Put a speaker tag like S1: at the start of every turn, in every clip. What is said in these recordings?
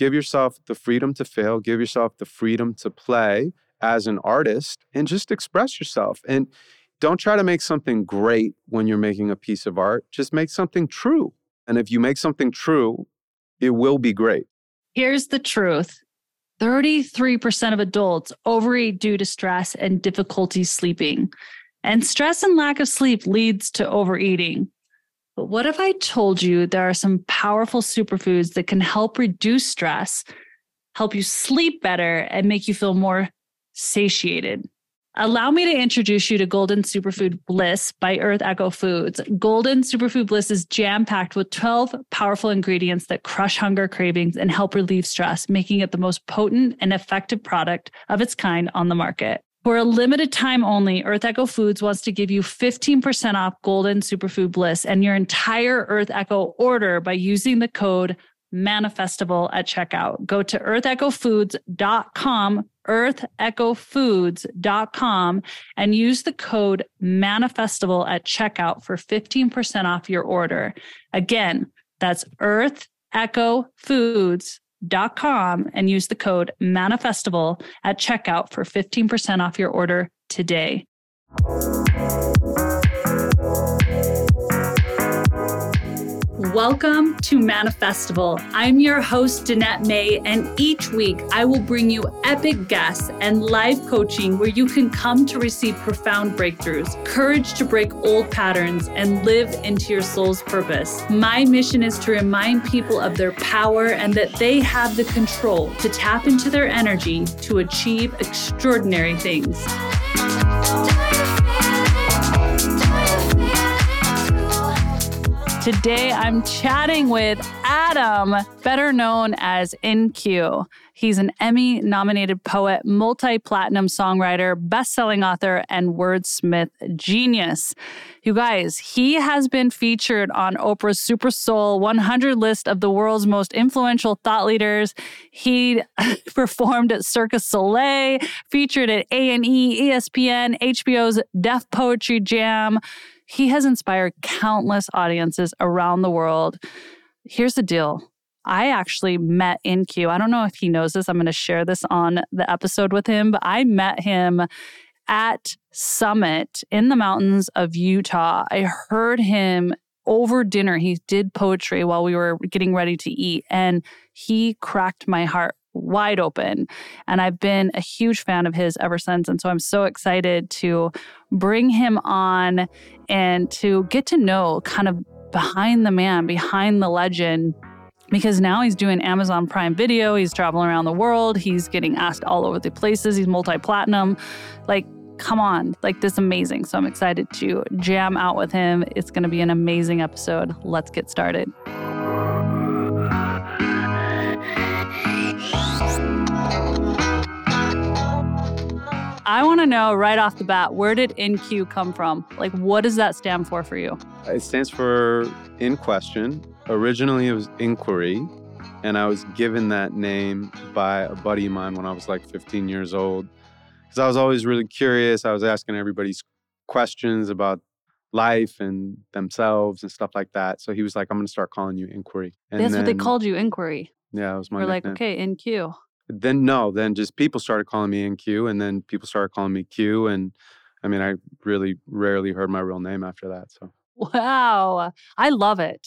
S1: give yourself the freedom to fail, give yourself the freedom to play as an artist and just express yourself. And don't try to make something great when you're making a piece of art. Just make something true. And if you make something true, it will be great.
S2: Here's the truth 33% of adults overeat due to stress and difficulty sleeping. And stress and lack of sleep leads to overeating. But what if I told you there are some powerful superfoods that can help reduce stress, help you sleep better, and make you feel more satiated? Allow me to introduce you to Golden Superfood Bliss by Earth Echo Foods. Golden Superfood Bliss is jam packed with 12 powerful ingredients that crush hunger cravings and help relieve stress, making it the most potent and effective product of its kind on the market. For a limited time only, Earth Echo Foods wants to give you 15% off Golden Superfood Bliss and your entire Earth Echo order by using the code manifestival at checkout. Go to earthechofoods.com, earthechofoods.com, and use the code manifestival at checkout for 15% off your order. Again, that's earthechofoods.com and use the code manifestival at checkout for 15% off your order today. Welcome to Manifestival. I'm your host, Danette May, and each week I will bring you epic guests and live coaching where you can come to receive profound breakthroughs, courage to break old patterns, and live into your soul's purpose. My mission is to remind people of their power and that they have the control to tap into their energy to achieve extraordinary things. Today, I'm chatting with Adam, better known as In-Q. He's an Emmy nominated poet, multi platinum songwriter, best selling author, and wordsmith genius. You guys, he has been featured on Oprah's Super Soul 100 list of the world's most influential thought leaders. He performed at Cirque du Soleil, featured at A&E, ESPN, HBO's Def Poetry Jam. He has inspired countless audiences around the world. Here's the deal. I actually met In-Q. I don't know if he knows this. I'm going to share this on the episode with him, but I met him at Summit in the mountains of Utah. I heard him over dinner. He did poetry while we were getting ready to eat, and he cracked my heart wide open. And I've been a huge fan of his ever since. And so I'm so excited to bring him on and to get to know kind of behind the man, behind the legend. Because now he's doing Amazon Prime Video, he's traveling around the world, he's getting asked all over the places, he's multi platinum. Like, come on, like this amazing. So I'm excited to jam out with him. It's going to be an amazing episode. Let's get started. I want to know right off the bat where did In-Q come from? Like, what does that stand for for you?
S1: It stands for in question. Originally, it was inquiry. And I was given that name by a buddy of mine when I was like 15 years old. Because I was always really curious. I was asking everybody's questions about life and themselves and stuff like that. So he was like, I'm going to start calling you Inquiry. And
S2: That's
S1: then,
S2: what they called you, Inquiry.
S1: Yeah, it was my
S2: We're like, okay, In-Q.
S1: Then no, then just people started calling me NQ, and then people started calling me Q, and I mean, I really rarely heard my real name after that. So
S2: Wow. I love it.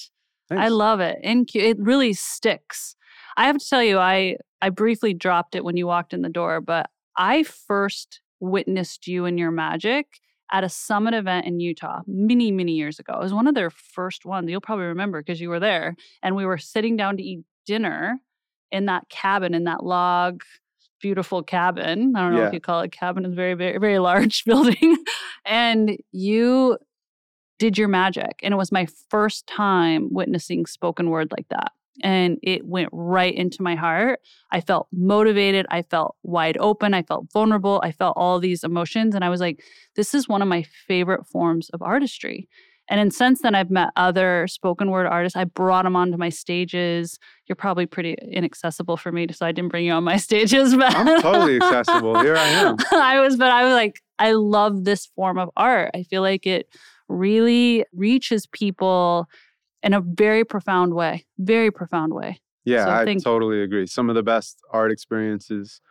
S2: I love it. In-Q, it really sticks. I have to tell you, I I briefly dropped it when you walked in the door, but I first witnessed you and your magic at a summit event in Utah many, many years ago. It was one of their first ones. You'll probably remember because you were there. And we were sitting down to eat dinner in that cabin, in that log, beautiful cabin. I don't know
S1: Yeah.
S2: if you call it cabin, it's a very, very, very large building. and you did your magic. And it was my first time witnessing spoken word like that. And it went right into my heart. I felt motivated. I felt wide open. I felt vulnerable. I felt all these emotions. And I was like, this is one of my favorite forms of artistry. And since then, I've met other spoken word artists. I brought them onto my stages. You're probably pretty inaccessible for me, so I didn't bring you on my stages. But
S1: I'm totally accessible. Here I am.
S2: I was, but I was like, I love this form of art. I feel like it really reaches people in a very profound way, very profound way.
S1: Yeah,
S2: So
S1: I
S2: think-
S1: totally agree. Some of the best art experiences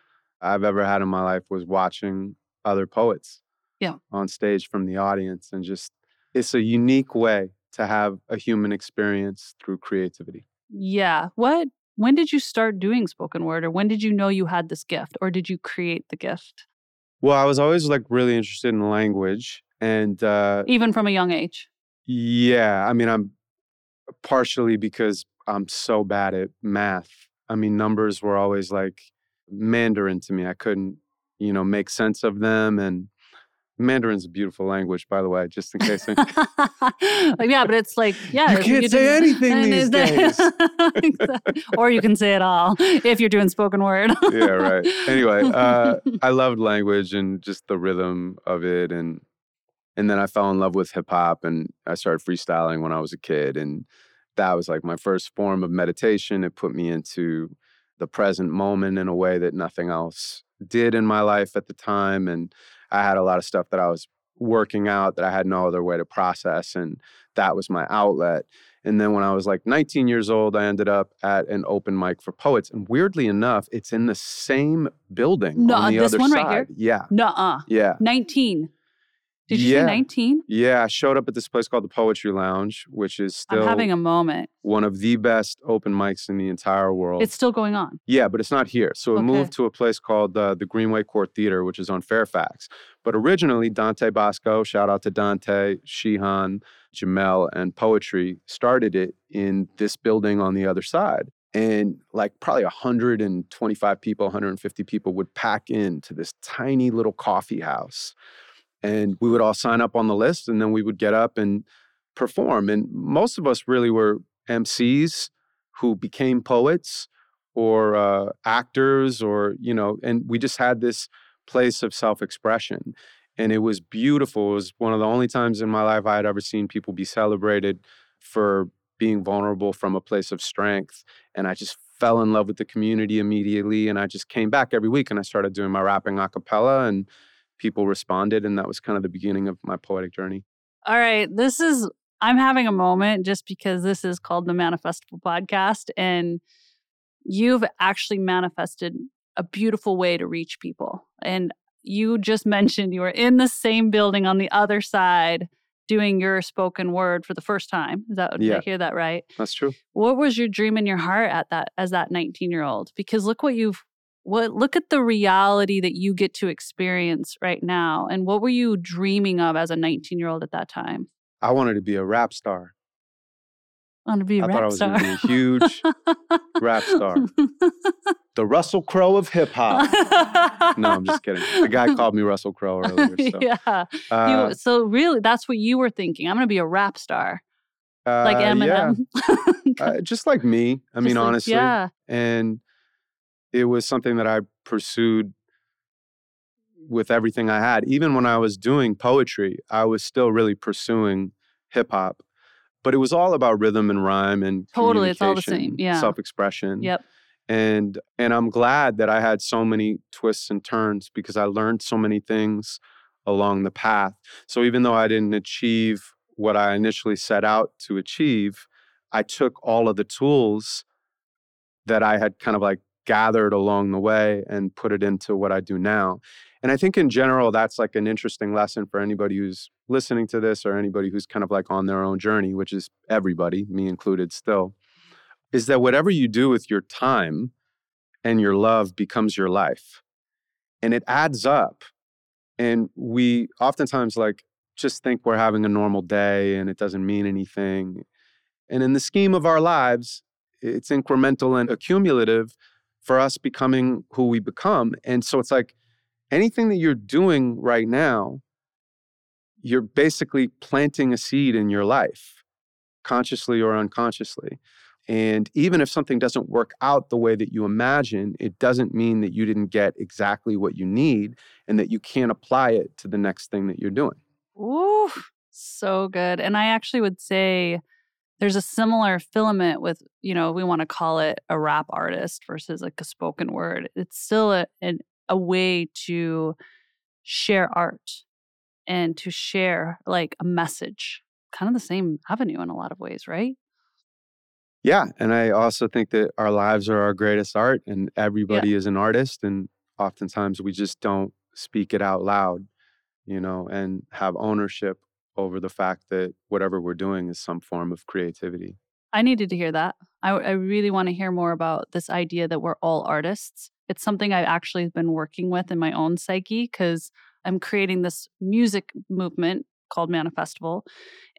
S1: I've ever had in my life was watching other poets
S2: Yeah.
S1: on stage from the audience and just it's a unique way to have a human experience through creativity.
S2: Yeah. What when did you start doing spoken word or when did you know you had this gift or did you create the gift?
S1: Well, I was always like really interested in language and uh
S2: Even from a young age.
S1: yeah, I mean I'm partially because I'm so bad at math. I mean numbers were always like Mandarin to me. I couldn't, you know, make sense of them and Mandarin's a beautiful language, by the way, just in case.
S2: yeah, but it's like, yeah.
S1: You can't say
S2: didn't-
S1: anything these
S2: Exactly. or you can say it all if you're doing spoken word.
S1: yeah, right. Anyway, uh, I loved language and just the rhythm of it, and and then I fell in love with hip hop, and I started freestyling when I was a kid, and that was like my first form of meditation. It put me into the present moment in a way that nothing else did in my life at the time, and I had a lot of stuff that I was working out that I had no other way to process, and that was my outlet. And then when I was like 19 years old, I ended up at an open mic for poets. And weirdly enough, it's in the same building
S2: No,
S1: on the
S2: this
S1: other
S2: one
S1: side.
S2: right here?
S1: Yeah.
S2: Nuh-uh.
S1: Yeah.
S2: 19. Did you
S1: Yeah.
S2: say 19?
S1: Yeah. I showed up at this place called the Poetry Lounge, which is still
S2: I'm having a moment.
S1: one of the best open mics in the entire world.
S2: It's still going on.
S1: Yeah, but it's not here. So it
S2: Okay.
S1: moved to a place called uh, the Greenway Court Theater, which is on Fairfax. But originally, Dante Basco, shout out to Dante, Shihan, Jamel, and Poetri, started it in this building on the other side. And like probably 125 people, 150 people would pack into this tiny little coffee house. And we would all sign up on the list and then we would get up and perform. And most of us really were MCs who became poets or uh, actors or you know and we just had this place of self-expression and it was beautiful it was one of the only times in my life i had ever seen people be celebrated for being vulnerable from a place of strength and i just fell in love with the community immediately and i just came back every week and i started doing my rapping a cappella and people responded and that was kind of the beginning of my poetic journey
S2: All right. This is, I'm having a moment just because this is called the Manifestival Podcast. And you've actually manifested a beautiful way to reach people. And you just mentioned you were in the same building on the other side doing your spoken word for the first time. Is that, did I
S1: Yeah.
S2: hear that right?
S1: that's true
S2: what was your dream in your heart at that as that 19 year old because look what you've what look at the reality that you get to experience right now and what were you dreaming of as a 19 year old at that time
S1: i wanted to be a rap star
S2: I want to be a
S1: I
S2: rap
S1: thought I was gonna be a huge rap star. the russell crowe of hip-hop No, I'm just kidding. The guy called me Russell Crowe earlier. So,
S2: yeah.
S1: uh,
S2: you, so really, that's what you were thinking. I'm going to be a rap star, like
S1: uh, yeah,
S2: Eminem.
S1: uh, just like me. I mean,
S2: like-
S1: honestly.
S2: yeah.
S1: And it was something that I pursued with everything I had. Even when I was doing poetry, I was still really pursuing hip hop. But it was all about rhythm and rhyme and
S2: Totally, it's all the same, yeah.
S1: self-expression.
S2: Yep.
S1: and and i'm glad that i had so many twists and turns because i learned so many things along the path so even though i didn't achieve what i initially set out to achieve i took all of the tools that i had kind of like gathered along the way and put it into what i do now and i think in general that's like an interesting lesson for anybody who's listening to this or anybody who's kind of like on their own journey which is everybody me included still is that whatever you do with your time and your love becomes your life. And it adds up. And we oftentimes like just think we're having a normal day and it doesn't mean anything. And in the scheme of our lives, it's incremental and accumulative for us becoming who we become. And so it's like anything that you're doing right now, you're basically planting a seed in your life, consciously or unconsciously. And even if something doesn't work out the way that you imagine, it doesn't mean that you didn't get exactly what you need and that you can't apply it to the next thing that you're doing.
S2: Ooh, so good. And I actually would say there's a similar filament with, you know, we want to call it a rap artist versus like a spoken word. It's still a, an, a way to share art and to share like a message, kind of the same avenue in a lot of ways, right?
S1: Yeah. And I also think that our lives are our greatest art and everybody is an artist. And oftentimes we just don't speak it out loud, you know, and have ownership over the fact that whatever we're doing is some form of creativity.
S2: I needed to hear that. I, I really want to hear more about this idea that we're all artists. It's something I've actually been working with in my own psyche because I'm creating this music movement called Manifestival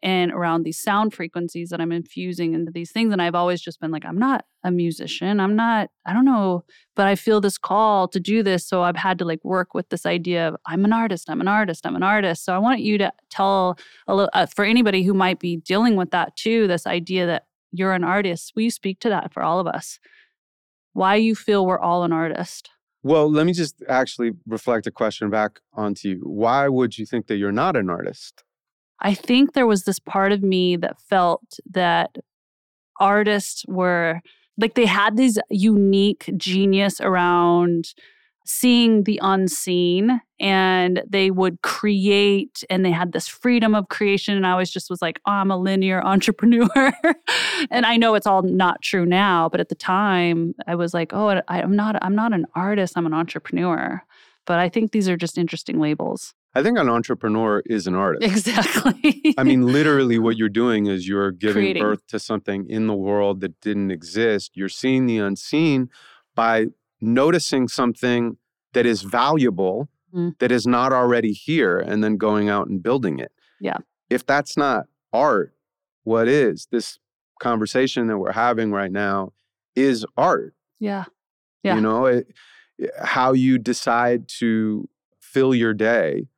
S2: and around these sound frequencies that I'm infusing into these things. And I've always just been like, I'm not a musician. I'm not, I don't know, but I feel this call to do this. So I've had to like work with this idea of I'm an artist, I'm an artist, I'm an artist. So I want you to tell a little, uh, for anybody who might be dealing with that too, this idea that you're an artist. Will you speak to that for all of us? Why you feel we're all an artist?
S1: Well, let me just actually reflect a question back onto you. Why would you think that you're not an artist?
S2: I think there was this part of me that felt that artists were like they had this unique genius around seeing the unseen and they would create and they had this freedom of creation and i always just was like oh, i'm a linear entrepreneur and i know it's all not true now but at the time i was like oh I, i'm not i'm not an artist i'm an entrepreneur but i think these are just interesting labels
S1: I think an entrepreneur is an artist.
S2: exactly
S1: I mean, literally, what you're doing is you're giving
S2: Creating.
S1: birth to something in the world that didn't exist. You're seeing the unseen by noticing something that is valuable
S2: Mm.
S1: that is not already here and then going out and building it.
S2: Yeah.
S1: If that's not art, what is? This conversation that we're having right now is art.
S2: yeah Yeah.
S1: You know, it, how you decide to fill your day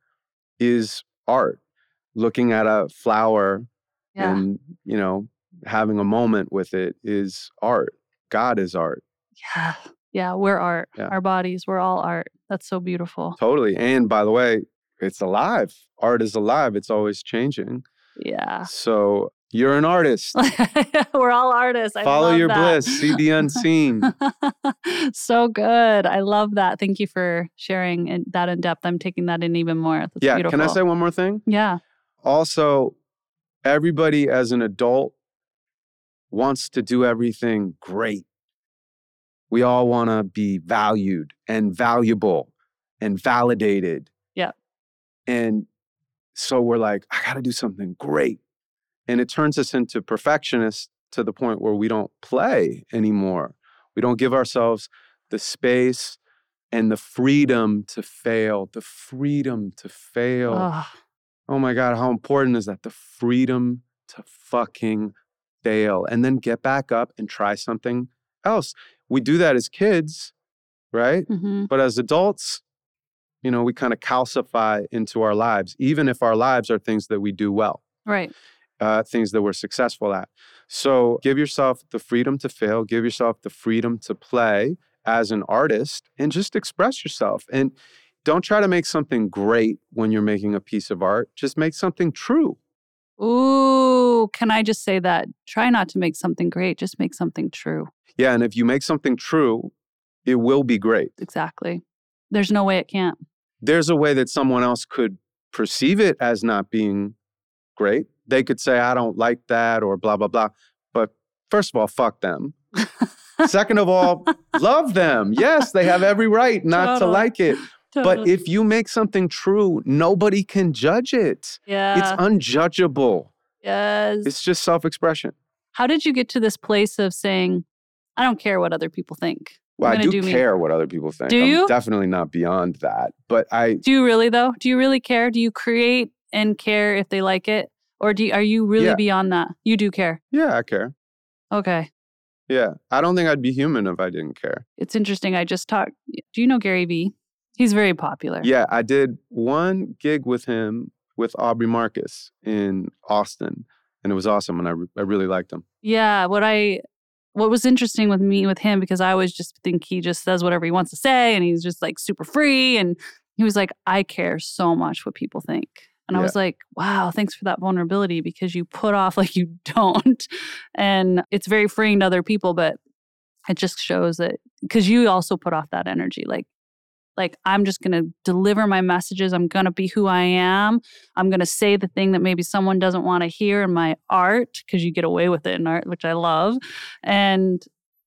S1: is art. Looking at a flower
S2: yeah
S1: and, you know, having a moment with it is art. God is art.
S2: yeah yeah we're art
S1: Yeah.
S2: our bodies we're all art that's so beautiful
S1: Totally. And by the way, it's alive. Art is alive. It's always changing.
S2: yeah
S1: So you're an artist.
S2: we're all artists I
S1: Follow your
S2: that.
S1: bliss. See the unseen.
S2: so good. I love that. Thank you for sharing in, that in depth. I'm taking that in even more. That's
S1: yeah.
S2: beautiful.
S1: Can I say one more thing?
S2: Yeah.
S1: Also, everybody as an adult wants to do everything great. We all want to be valued and valuable and validated.
S2: Yeah.
S1: And so we're like, I got to do something great. And it turns us into perfectionists to the point where we don't play anymore. We don't give ourselves the space and the freedom to fail, the freedom to fail.
S2: Ugh.
S1: Oh my God, how important is that? The freedom to fucking fail and then get back up and try something else. We do that as kids, right?
S2: Mhm.
S1: But as adults, you know, we kind of calcify into our lives, even if our lives are things that we do well,
S2: Right.
S1: uh, things that we're successful at. So give yourself the freedom to fail, give yourself the freedom to play as an artist, and just express yourself. And don't try to make something great when you're making a piece of art, just make something true.
S2: Ooh, can I just say that? Try not to make something great, just make something true.
S1: Yeah, and if you make something true, it will be great.
S2: Exactly. There's no way it can't.
S1: There's a way that someone else could perceive it as not being great. They could say, I don't like that or blah, blah, blah. But first of all, fuck them. Second of all, love them. Yes, they have every right not to like it.
S2: Totally.
S1: But if you make something true, nobody can judge it.
S2: yeah.
S1: It's unjudgeable.
S2: yes.
S1: It's just self expression.
S2: How did you get to this place of saying, I don't care what other people think?
S1: Well,
S2: I'm
S1: do
S2: do me.
S1: care what other people think.
S2: Do
S1: I'm
S2: you?
S1: definitely not beyond that. But I,
S2: Do you really though? Do you really care? Do you create and care if they like it? Or do you, are you really
S1: Yeah.
S2: beyond that? You do care.
S1: yeah, I care.
S2: Okay.
S1: Yeah. I don't think I'd be human if I didn't care.
S2: It's interesting. I just talked. Do you know Gary Vee? He's very popular.
S1: Yeah, I did one gig with him with Aubrey Marcus in Austin, and it was awesome, and I, re- I really liked him.
S2: Yeah. What I what was interesting with me with him because I always just think he just says whatever he wants to say and he's just like super free and he was like I care so much what people think. And I was like, wow, thanks for that vulnerability because you put off like you don't. And it's very freeing to other people, but it just shows that because you also put off that energy. Like, Like, I'm just going to deliver my messages. I'm going to be who I am. I'm going to say the thing that maybe someone doesn't want to hear in my art because you get away with it in art, which I love. And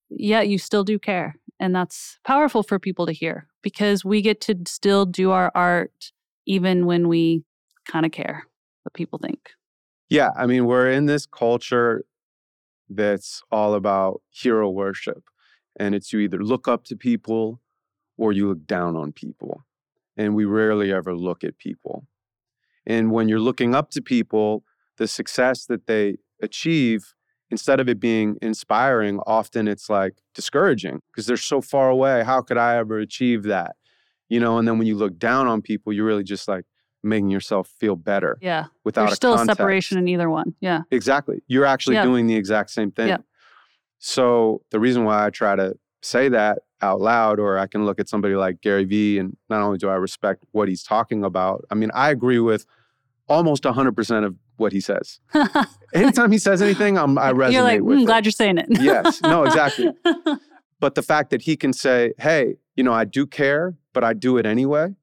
S2: yet you still do care. And that's powerful for people to hear because we get to still do our art even when we kind of care what people think.
S1: Yeah. I mean, we're in this culture that's all about hero worship. And it's you either look up to people or you look down on people. And we rarely ever look at people. And when you're looking up to people, the success that they achieve, instead of it being inspiring, often it's like discouraging because they're so far away. How could I ever achieve that? You know, and then when you look down on people, you're really just like making yourself feel better.
S2: Yeah.
S1: Without
S2: There's
S1: a
S2: still a
S1: context.
S2: separation in either one. Yeah.
S1: Exactly. You're actually
S2: Yeah.
S1: doing the exact same thing.
S2: Yeah.
S1: So the reason why I try to say that out loud, or I can look at somebody like Gary Vee, and not only do I respect what he's talking about, I mean, I agree with almost 100% of what he says. Anytime he says anything, I'm, I resonate
S2: You're like,
S1: with
S2: "Mm,
S1: it.
S2: glad you're saying it.
S1: Yes. No, exactly. But the fact that he can say, hey, you know, I do care, but I do it anyway.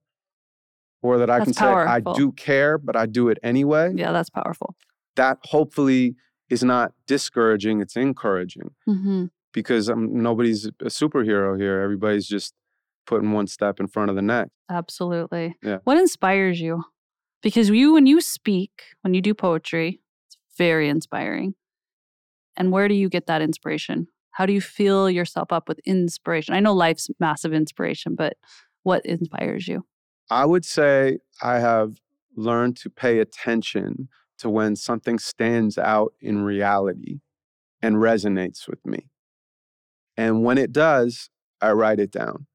S1: Or that I
S2: That's
S1: can say, I do care, but I do it anyway.
S2: yeah, that's powerful.
S1: That hopefully is not discouraging, it's encouraging
S2: hmm
S1: because um, nobody's a superhero here. Everybody's just putting one step in front of the next.
S2: Absolutely.
S1: Yeah.
S2: What inspires you? Because you, when you speak, when you do poetry, it's very inspiring. And where do you get that inspiration? How do you fill yourself up with inspiration? I know life's massive inspiration, but what inspires you?
S1: I would say I have learned to pay attention to when something stands out in reality and resonates with me. And when it does, I write it down.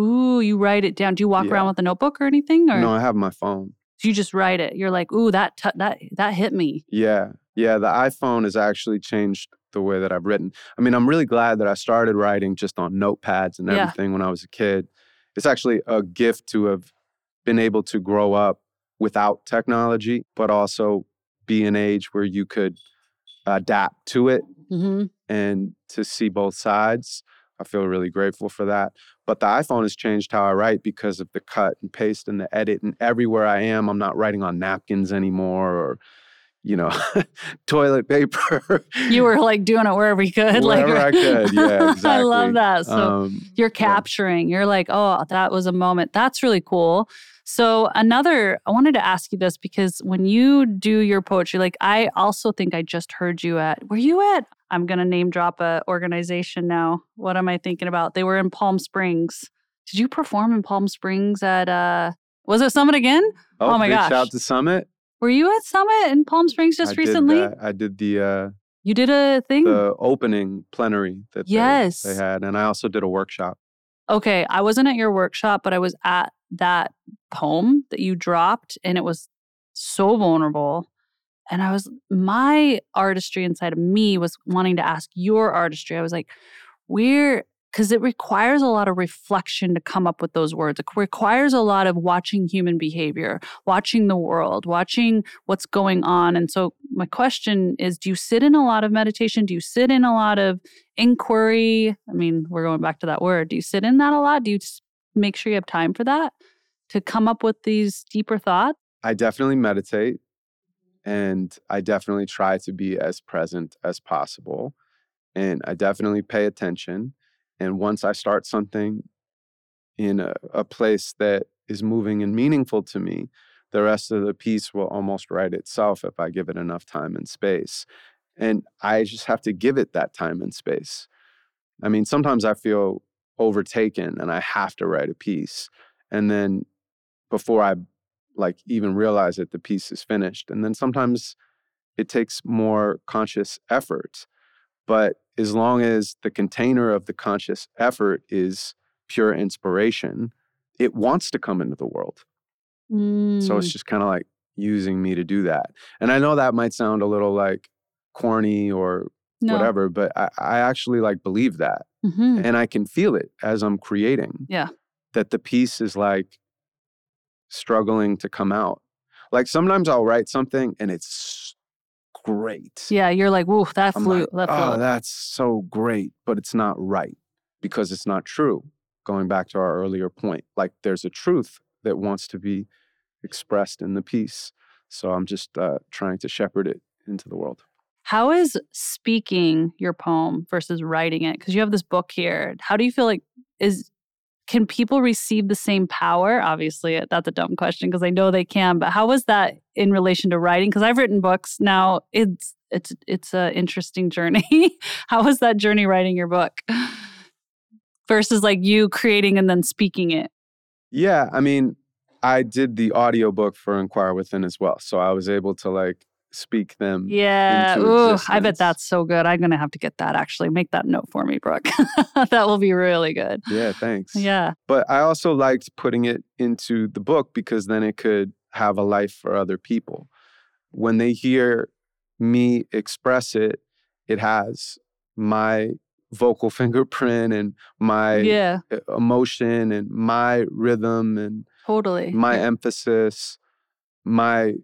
S2: Ooh, you write it down. Do you walk
S1: Yeah.
S2: around with a notebook or anything, or
S1: No, I have my phone.
S2: do you just write it? You're like, ooh, that t- that that hit me.
S1: Yeah. Yeah. The iPhone has actually changed the way that I've written. I mean, I'm really glad that I started writing just on notepads and
S2: Yeah.
S1: everything when I was a kid. It's actually a gift to have been able to grow up without technology, but also be an age where you could adapt to it
S2: hmm
S1: and to see both sides. I feel really grateful for that. But the iPhone has changed how I write because of the cut and paste and the edit. And everywhere I am, I'm not writing on napkins anymore or, you know, toilet paper.
S2: You were like doing it wherever you could. like
S1: Wherever I could, yeah, exactly.
S2: I love that. So
S1: um,
S2: you're capturing. You're like, oh, that was a moment. That's really cool. So another, I wanted to ask you this because when you do your poetry, like I also think I just heard you at. Were you at? I'm gonna name drop a organization now. What am I thinking about? They were in Palm Springs. Did you perform in Palm Springs at? uh Was it Summit again?
S1: oh,
S2: Oh my gosh.
S1: Shout out to Summit.
S2: Were you at Summit in Palm Springs just
S1: I
S2: recently?
S1: Did that. I did the uh,
S2: You did a thing.
S1: the opening plenary that they-
S2: Yes.
S1: they had, and I also did a workshop.
S2: Okay, I wasn't at your workshop, but I was at that poem that you dropped, and it was so vulnerable. And I was, my artistry inside of me was wanting to ask your artistry. I was like, we're, because it requires a lot of reflection to come up with those words. It requires a lot of watching human behavior, watching the world, watching what's going on. And so, my question is do you sit in a lot of meditation? Do you sit in a lot of inquiry? I mean, we're going back to that word. Do you sit in that a lot? Do you make sure you have time for that to come up with these deeper thoughts?
S1: I definitely meditate and I definitely try to be as present as possible. And I definitely pay attention. And once I start something in a, a place that is moving and meaningful to me, the rest of the piece will almost write itself if I give it enough time and space. And I just have to give it that time and space. I mean, sometimes I feel overtaken and I have to write a piece. And then before I like even realize that the piece is finished. And then sometimes it takes more conscious effort. But as long as the container of the conscious effort is pure inspiration, it wants to come into the world. So
S2: Mm.
S1: it's just kind of like using me to do that. And I know that might sound a little like corny or
S2: no.
S1: whatever, but I, I actually like believe that.
S2: Mhm.
S1: And I can feel it as I'm creating.
S2: Yeah.
S1: That the piece is like struggling to come out. Like sometimes I'll write something and it's great.
S2: Yeah, you're like, woo, that flew.
S1: like,
S2: that
S1: oh,
S2: flew.
S1: that's so great, but it's not right because it's not true. going back to our earlier point. Like there's a truth that wants to be expressed in the piece. So I'm just uh, trying to shepherd it into the world.
S2: How is speaking your poem versus writing it? Because you have this book here. How do you feel like is can people receive the same power? Obviously, uh, that's a dumb question because I know they can. But how was that in relation to writing? Because I've written books now. It's it's it's an interesting journey. how was that journey writing your book versus like you creating and then speaking it?
S1: Yeah, I mean, I did the audiobook for Inquire Within as well, so I was able to like speak them.
S2: Yeah. Ooh, I bet that's so good. I'm gonna have to get that actually. Make that note for me, Brooke. that will be really good.
S1: Yeah, thanks.
S2: Yeah.
S1: But I also liked putting it into the book because then it could have a life for other people. When they hear me express it, it has my vocal fingerprint and my
S2: yeah.
S1: emotion and my rhythm and
S2: totally
S1: my emphasis, my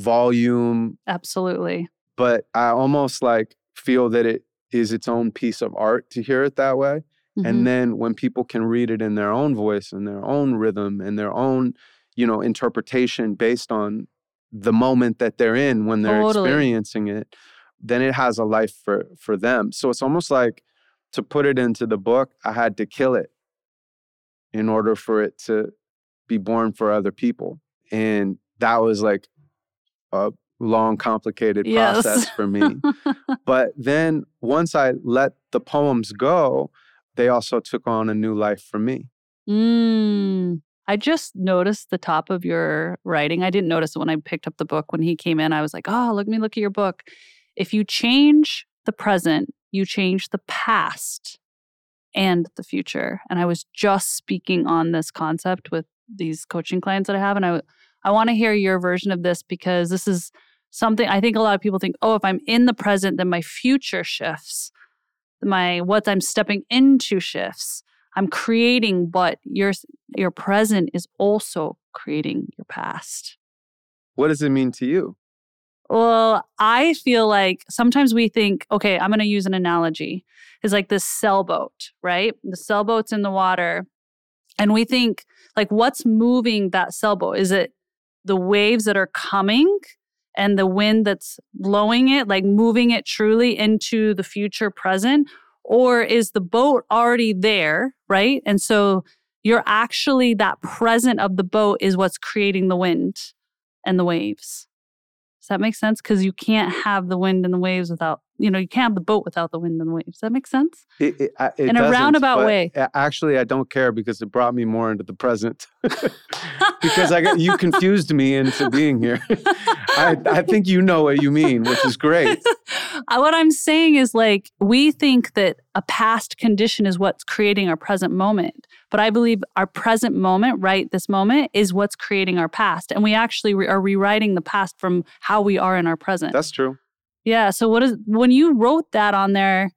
S1: volume.
S2: Absolutely.
S1: But I almost like feel that it is its own piece of art to hear it that way. Mm-hmm. And then when people can read it in their own voice and their own rhythm and their own, you know, interpretation based on the moment that they're in when they're totally. experiencing it, then it has a life for for them. So it's almost like to put it into the book, I had to kill it in order for it to be born for other people. And that was like a long, complicated
S2: yes.
S1: process for me. but then once I let the poems go, they also took on a new life for me.
S2: Mm. I just noticed the top of your writing. I didn't notice it when I picked up the book. When he came in, I was like, oh, let me look at your book. If you change the present, you change the past and the future. And I was just speaking on this concept with these coaching clients that I have. And I I want to hear your version of this because this is something I think a lot of people think, oh, if I'm in the present, then my future shifts. My what I'm stepping into shifts. I'm creating, but your your present is also creating your past.
S1: What does it mean to you?
S2: Well, I feel like sometimes we think, okay, I'm going to use an analogy. It's like this sailboat, right? The sailboat's in the water. And we think, like, what's moving that sailboat? Is it the waves that are coming and the wind that's blowing it, like moving it truly into the future present? Or is the boat already there, right? And so you're actually that present of the boat is what's creating the wind and the waves. That make sense? Because you can't have the wind and the waves without, you know, you can't have the boat without the wind and the waves. Does that make sense?
S1: It, it, it
S2: In a roundabout way.
S1: Actually, I don't care because it brought me more into the present. because I got, you confused me into being here. I, I think you know what you mean, which is great.
S2: Uh, what I'm saying is like, we think that a past condition is what's creating our present moment. But I believe our present moment, right this moment, is what's creating our past. And we actually re- are rewriting the past from how we are in our present.
S1: That's true.
S2: Yeah. So, what is, when you wrote that on there,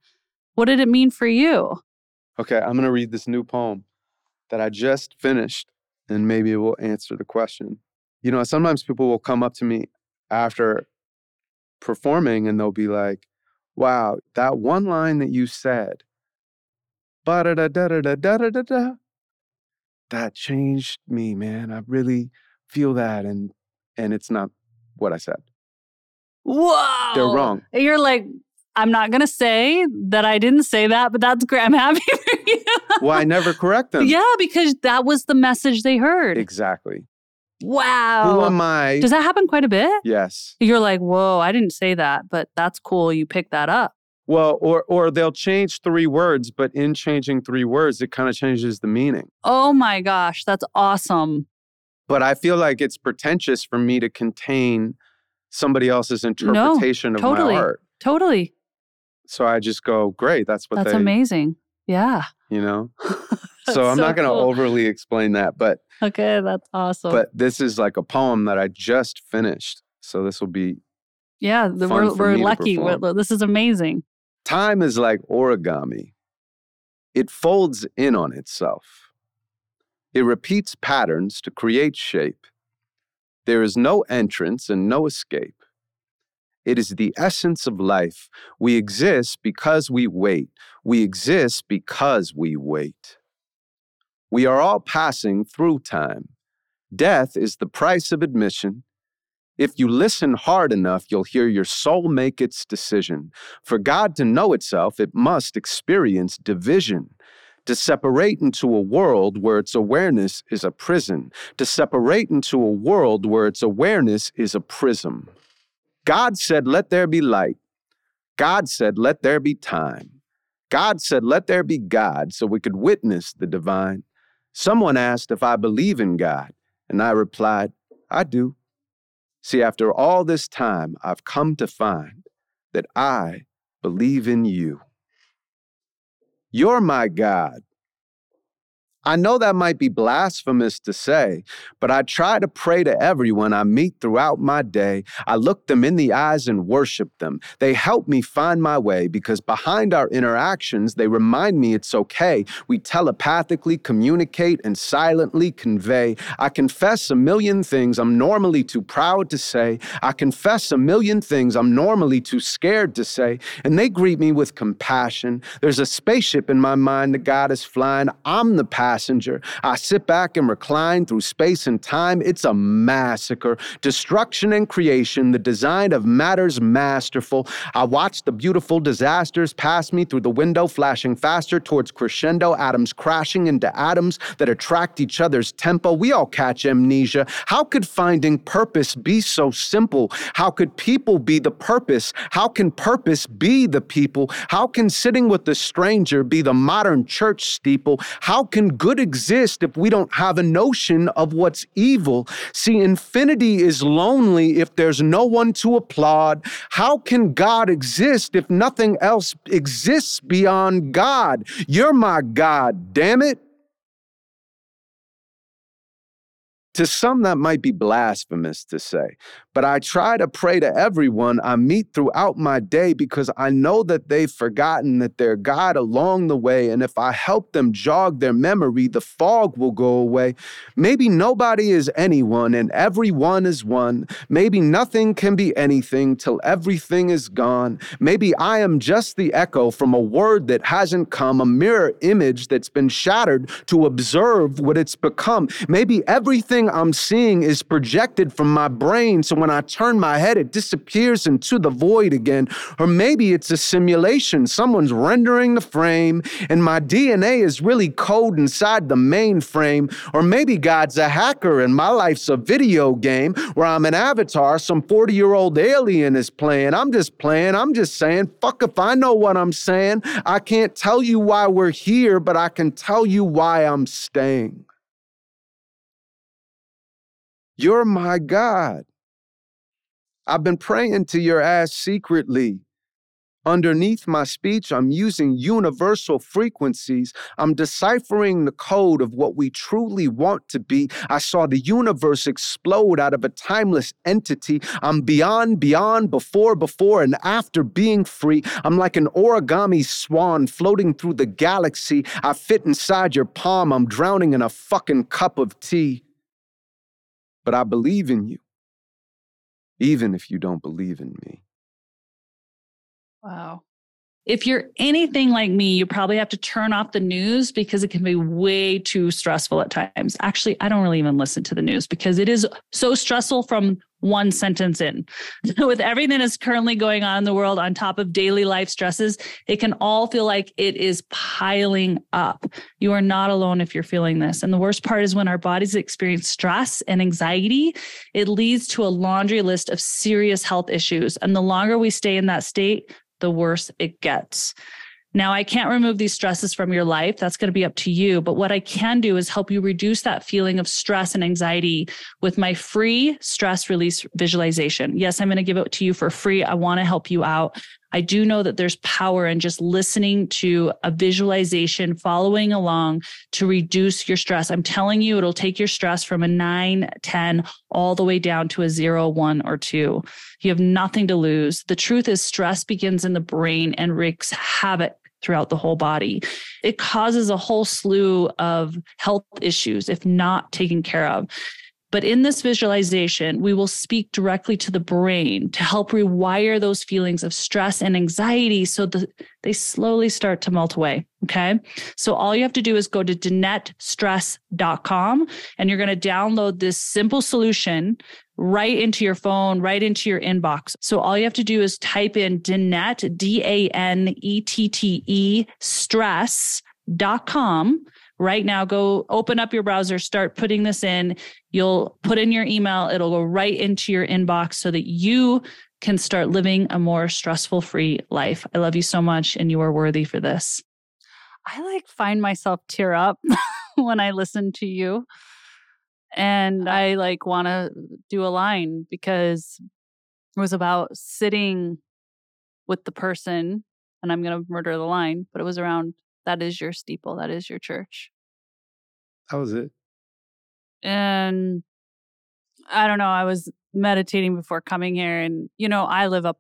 S2: what did it mean for you?
S1: Okay. I'm going to read this new poem that I just finished, and maybe it will answer the question. You know, sometimes people will come up to me after performing and they'll be like, wow, that one line that you said, da da da da da da da da that changed me, man. I really feel that, and and it's not what I said.
S2: Whoa,
S1: they're wrong.
S2: You're like, I'm not gonna say that I didn't say that, but that's great. I'm happy for you.
S1: well, I never correct them.
S2: Yeah, because that was the message they heard.
S1: Exactly.
S2: Wow.
S1: Who am I?
S2: Does that happen quite a bit?
S1: Yes.
S2: You're like, whoa, I didn't say that, but that's cool. You picked that up.
S1: Well, or or they'll change three words, but in changing three words, it kind of changes the meaning.
S2: Oh my gosh, that's awesome.
S1: But I feel like it's pretentious for me to contain somebody else's interpretation
S2: no,
S1: of
S2: totally,
S1: my art.
S2: Totally.
S1: So I just go, great. That's what
S2: that's
S1: they,
S2: amazing. Yeah.
S1: You know? so I'm so not going to cool. overly explain that, but
S2: okay, that's awesome.
S1: But this is like a poem that I just finished, so this will be
S2: yeah. we're we're lucky. this is amazing.
S1: Time is like origami. It folds in on itself. It repeats patterns to create shape. There is no entrance and no escape. It is the essence of life. We exist because we wait. We exist because we wait. We are all passing through time. Death is the price of admission. If you listen hard enough, you'll hear your soul make its decision. For God to know itself, it must experience division. To separate into a world where its awareness is a prison. To separate into a world where its awareness is a prism. God said, Let there be light. God said, Let there be time. God said, Let there be God, so we could witness the divine. Someone asked if I believe in God, and I replied, I do. See, after all this time, I've come to find that I believe in you. You're my God. I know that might be blasphemous to say, but I try to pray to everyone I meet throughout my day. I look them in the eyes and worship them. They help me find my way because behind our interactions, they remind me it's okay. We telepathically communicate and silently convey. I confess a million things I'm normally too proud to say. I confess a million things I'm normally too scared to say. And they greet me with compassion. There's a spaceship in my mind that God is flying. I'm the passenger passenger. I sit back and recline through space and time. It's a massacre. Destruction and creation, the design of matters masterful. I watch the beautiful disasters pass me through the window, flashing faster towards crescendo, atoms crashing into atoms that attract each other's tempo. We all catch amnesia. How could finding purpose be so simple? How could people be the purpose? How can purpose be the people? How can sitting with the stranger be the modern church steeple? How can good exist if we don't have a notion of what's evil? See, infinity is lonely if there's no one to applaud. How can God exist if nothing else exists beyond God? You're my God, damn it. To some, that might be blasphemous to say, but I try to pray to everyone I meet throughout my day because I know that they've forgotten that they're God along the way. And if I help them jog their memory, the fog will go away. Maybe nobody is anyone and everyone is one. Maybe nothing can be anything till everything is gone. Maybe I am just the echo from a word that hasn't come, a mirror image that's been shattered to observe what it's become. Maybe everything I'm seeing is projected from my brain. So when I turn my head, it disappears into the void again. Or maybe it's a simulation. Someone's rendering the frame, and my DNA is really code inside the mainframe. Or maybe God's a hacker, and my life's a video game where I'm an avatar some 40 year old alien is playing. I'm just playing. I'm just saying, fuck if I know what I'm saying. I can't tell you why we're here, but I can tell you why I'm staying. You're my God. I've been praying to your ass secretly. Underneath my speech, I'm using universal frequencies. I'm deciphering the code of what we truly want to be. I saw the universe explode out of a timeless entity. I'm beyond, beyond, before, before, and after being free. I'm like an origami swan floating through the galaxy. I fit inside your palm. I'm drowning in a fucking cup of tea but I believe in you, even if you don't believe in me.
S2: Wow. If you're anything like me, you probably have to turn off the news because it can be way too stressful at times. Actually, I don't really even listen to the news because it is so stressful from one sentence in. With everything that's currently going on in the world, on top of daily life stresses, it can all feel like it is piling up. You are not alone if you're feeling this. And the worst part is when our bodies experience stress and anxiety, it leads to a laundry list of serious health issues. And the longer we stay in that state, the worse it gets. Now, I can't remove these stresses from your life. That's going to be up to you. But what I can do is help you reduce that feeling of stress and anxiety with my free stress release visualization. Yes, I'm going to give it to you for free. I want to help you out. I do know that there's power in just listening to a visualization, following along to reduce your stress. I'm telling you, it'll take your stress from a nine, 10, all the way down to a zero, one, or two. You have nothing to lose. The truth is, stress begins in the brain and wreaks havoc throughout the whole body. It causes a whole slew of health issues if not taken care of. But in this visualization, we will speak directly to the brain to help rewire those feelings of stress and anxiety so that they slowly start to melt away. Okay. So all you have to do is go to danettestress.com and you're going to download this simple solution right into your phone, right into your inbox. So all you have to do is type in Danette, D A N E T T E, stress.com. Right now, go open up your browser, start putting this in. You'll put in your email, it'll go right into your inbox so that you can start living a more stressful free life. I love you so much, and you are worthy for this. I like find myself tear up when I listen to you and uh-huh. I like want to do a line because it was about sitting with the person and I'm going to murder the line, but it was around that is your steeple, that is your church.
S1: That was it.
S2: And I don't know, I was meditating before coming here and you know, I live up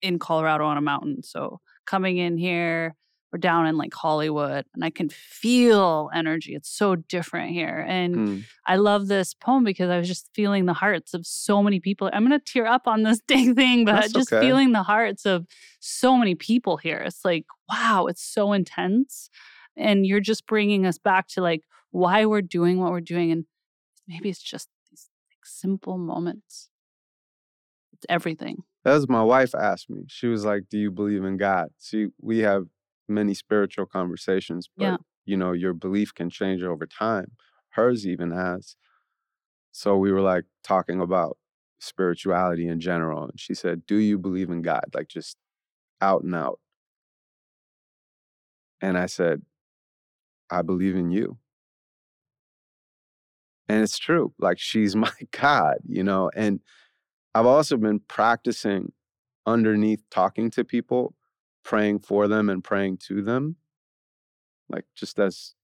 S2: in Colorado on a mountain, so coming in here we're down in like Hollywood and I can feel energy. It's so different here. And mm. I love this poem because I was just feeling the hearts of so many people. I'm going to tear up on this dang thing, but That's just okay. feeling the hearts of so many people here. It's like, wow, it's so intense. And you're just bringing us back to like why we're doing what we're doing. And maybe it's just these like, simple moments. It's everything.
S1: As my wife asked me, she was like, Do you believe in God? See, we have many spiritual conversations, but yeah. you know, your belief can change over time. Hers even has. So we were like talking about spirituality in general. And she said, Do you believe in God? Like just out and out. And I said, I believe in you. And it's true. Like she's my God, you know. And I've also been practicing underneath talking to people praying for them and praying to them like just as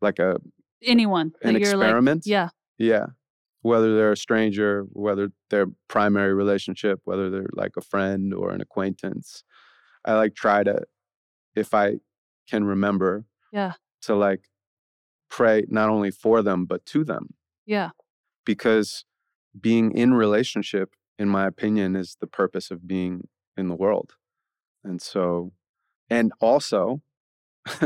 S1: like a
S2: anyone
S1: an experiment
S2: like, yeah
S1: yeah whether they're a stranger whether their primary relationship whether they're like a friend or an acquaintance i like try to if i can remember
S2: yeah
S1: to like pray not only for them but to them.
S2: Yeah.
S1: Because being in relationship in my opinion is the purpose of being in the world. And so, and also,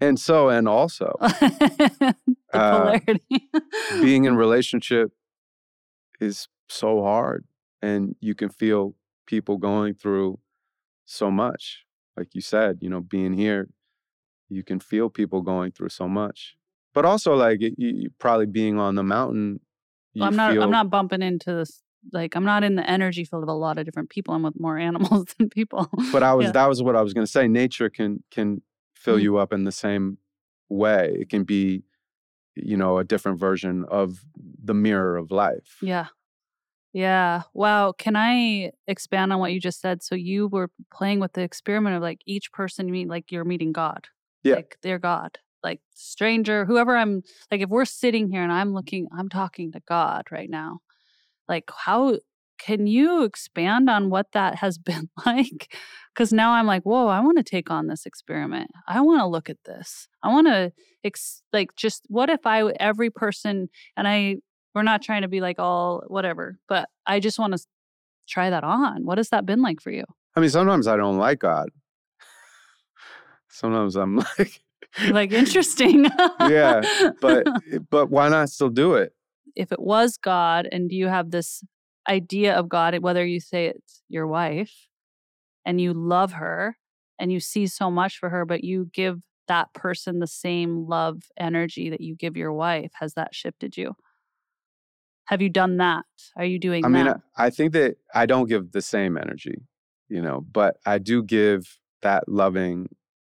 S1: and so, and also, the uh, being in relationship is so hard, and you can feel people going through so much. Like you said, you know, being here, you can feel people going through so much. But also, like you, you probably being on the mountain,
S2: well, I'm not. Feel, I'm not bumping into this like I'm not in the energy field of a lot of different people. I'm with more animals than people.
S1: But I was yeah. that was what I was going to say. Nature can can fill mm-hmm. you up in the same way. It can be you know a different version of the mirror of life.
S2: Yeah. Yeah. Wow. Can I expand on what you just said? So you were playing with the experiment of like each person you meet, like you're meeting God.
S1: Yeah.
S2: Like they're God. Like stranger, whoever I'm like, if we're sitting here and I'm looking, I'm talking to God right now like how can you expand on what that has been like because now i'm like whoa i want to take on this experiment i want to look at this i want to ex- like just what if i every person and i we're not trying to be like all whatever but i just want to try that on what has that been like for you
S1: i mean sometimes i don't like god sometimes i'm like
S2: like interesting
S1: yeah but eh, but why not still do it
S2: if it was God and you have this idea of God, whether you say it's your wife and you love her and you see so much for her, but you give that person the same love energy that you give your wife, has that shifted you? Have you done that? Are you doing
S1: I mean, I, I think that I don't give the same energy, you know, but I do give that loving,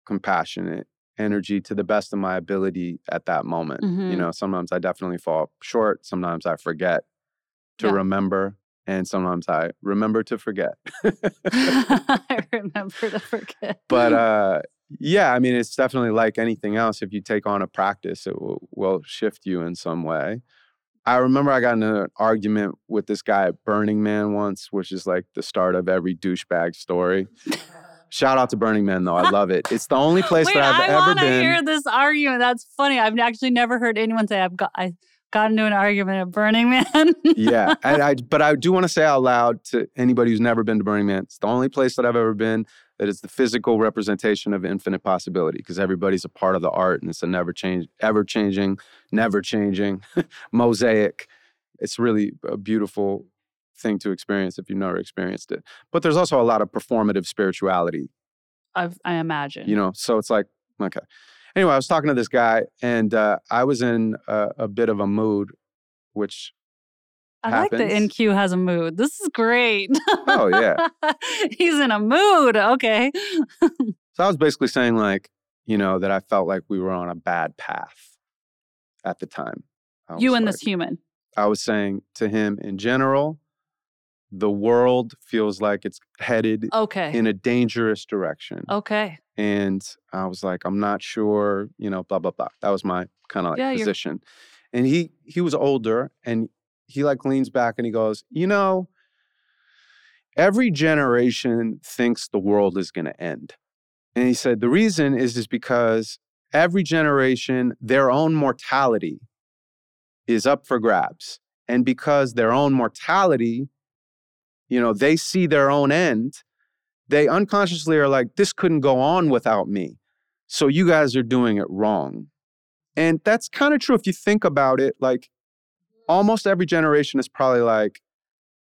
S1: compassionate energy to the best of my ability at that moment. Mm-hmm. You know, sometimes I definitely fall short. Sometimes I forget to yeah. remember. And sometimes I remember to forget.
S2: I remember to forget.
S1: But uh, yeah, I mean, it's definitely like anything else. If you take on a practice, it will, will shift you in some way. I remember I got in an argument with this guy at Burning Man once, which is like the start of every douchebag story. Shout out to Burning Man though. I love it. It's the only place
S2: Wait,
S1: that I've
S2: I
S1: ever been.
S2: I want to hear this argument. That's funny. I've actually never heard anyone say I've got I got into an argument at Burning Man.
S1: yeah, and I but I do want to say out loud to anybody who's never been to Burning Man, it's the only place that I've ever been that is the physical representation of infinite possibility because everybody's a part of the art and it's a never change, ever changing, never changing mosaic. It's really a beautiful thing to experience if you've never experienced it. But there's also a lot of performative spirituality.
S2: I've, I imagine.
S1: You know, so it's like okay. Anyway, I was talking to this guy, and uh, I was in a, a bit of a mood, which
S2: I
S1: happens.
S2: like that In-Q has a mood. This is great.
S1: Oh, yeah.
S2: He's in a mood. Okay.
S1: So I was basically saying, like, you know, that I felt like we were on a bad path at the time.
S2: You and
S1: like-
S2: this human.
S1: I was saying to him in general, the world feels like it's headed
S2: Okay.
S1: in a dangerous direction.
S2: okay.
S1: And I was like, I'm not sure, you know, blah, blah, blah. That was my kind of like
S2: Yeah, you're-
S1: position. And he he was older and he like leans back and he goes, you know, every generation thinks the world is gonna end. And he said the reason is is because every generation, their own mortality is up for grabs. And because their own mortality, you know, they see their own end, they unconsciously are like, this couldn't go on without me. So you guys are doing it wrong. And that's kind of true if you think about it. Like, almost every generation is probably like,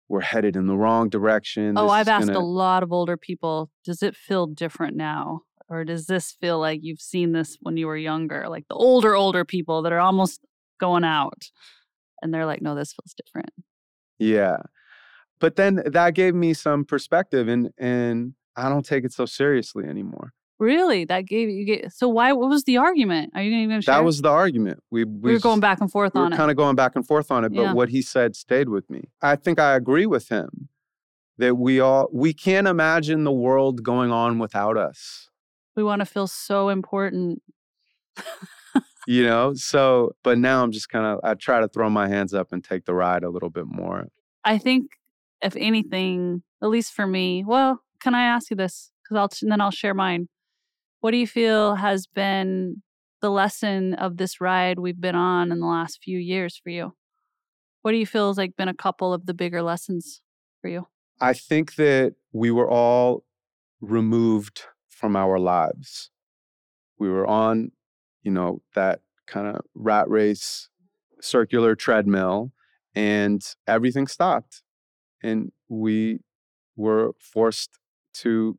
S1: we're headed in the wrong direction.
S2: Oh,
S1: This
S2: I've asked
S1: gonna-
S2: a lot of older people, does it feel different now? Or does this feel like you've seen this when you were younger? Like the older, older people that are almost going out. And they're like, no, this feels different.
S1: Yeah. But then that gave me some perspective and and I don't take it so seriously anymore.
S2: Really? That gave you get so why what was the argument? Are you even gonna share?
S1: That was the argument. We
S2: we were going back and forth
S1: we were
S2: on it.
S1: kind of going back and forth on it, but
S2: Yeah.
S1: what he said stayed with me. I think I agree with him that we all we can't imagine the world going on without us.
S2: we want to feel so important.
S1: You know? So, but now I'm just kind of I try to throw my hands up and take the ride a little bit more.
S2: I think if anything, at least for me, well, can I ask you this? Because I'll and then I'll share mine. What do you feel has been the lesson of this ride we've been on in the last few years for you? What do you feel has like been a couple of the bigger lessons for you?
S1: I think that we were all removed from our lives. We were on, you know, that kind of rat race, circular treadmill, and everything stopped. And we were forced to,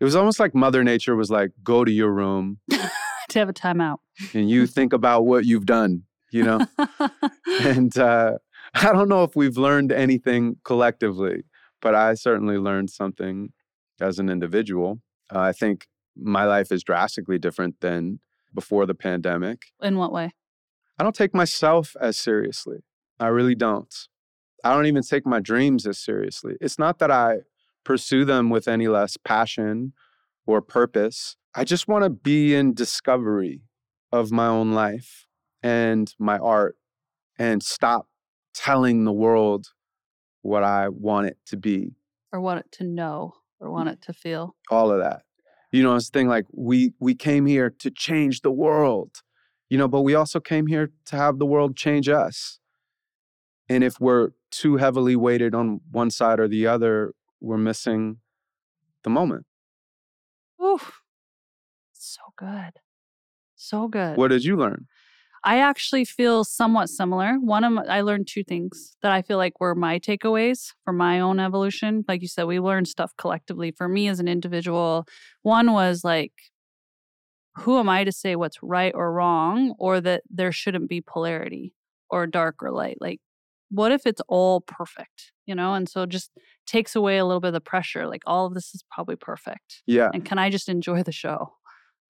S1: it was almost like Mother Nature was like, go to your room
S2: to have a timeout.
S1: and you think about what you've done, you know? and uh, I don't know if we've learned anything collectively, but I certainly learned something as an individual. Uh, I think my life is drastically different than before the pandemic.
S2: In what way?
S1: I don't take myself as seriously. I really don't. I don't even take my dreams as seriously. It's not that I pursue them with any less passion or purpose. I just want to be in discovery of my own life and my art and stop telling the world what I want it to be.
S2: Or want it to know or want it to feel?
S1: All of that. You know, it's thing like we we came here to change the world. You know, but we also came here to have the world change us. And if we're too heavily weighted on one side or the other, we're missing the moment.
S2: Oof. So good. So good.
S1: What did you learn?
S2: I actually feel somewhat similar. One of my, I learned two things that I feel like were my takeaways for my own evolution. Like you said, we learn stuff collectively. For me as an individual, one was like, who am I to say what's right or wrong, or that there shouldn't be polarity or dark or light? Like, what if it's all perfect, you know? And so it just takes away a little bit of the pressure. Like, all of this is probably perfect
S1: Yeah.
S2: and can I just enjoy the show?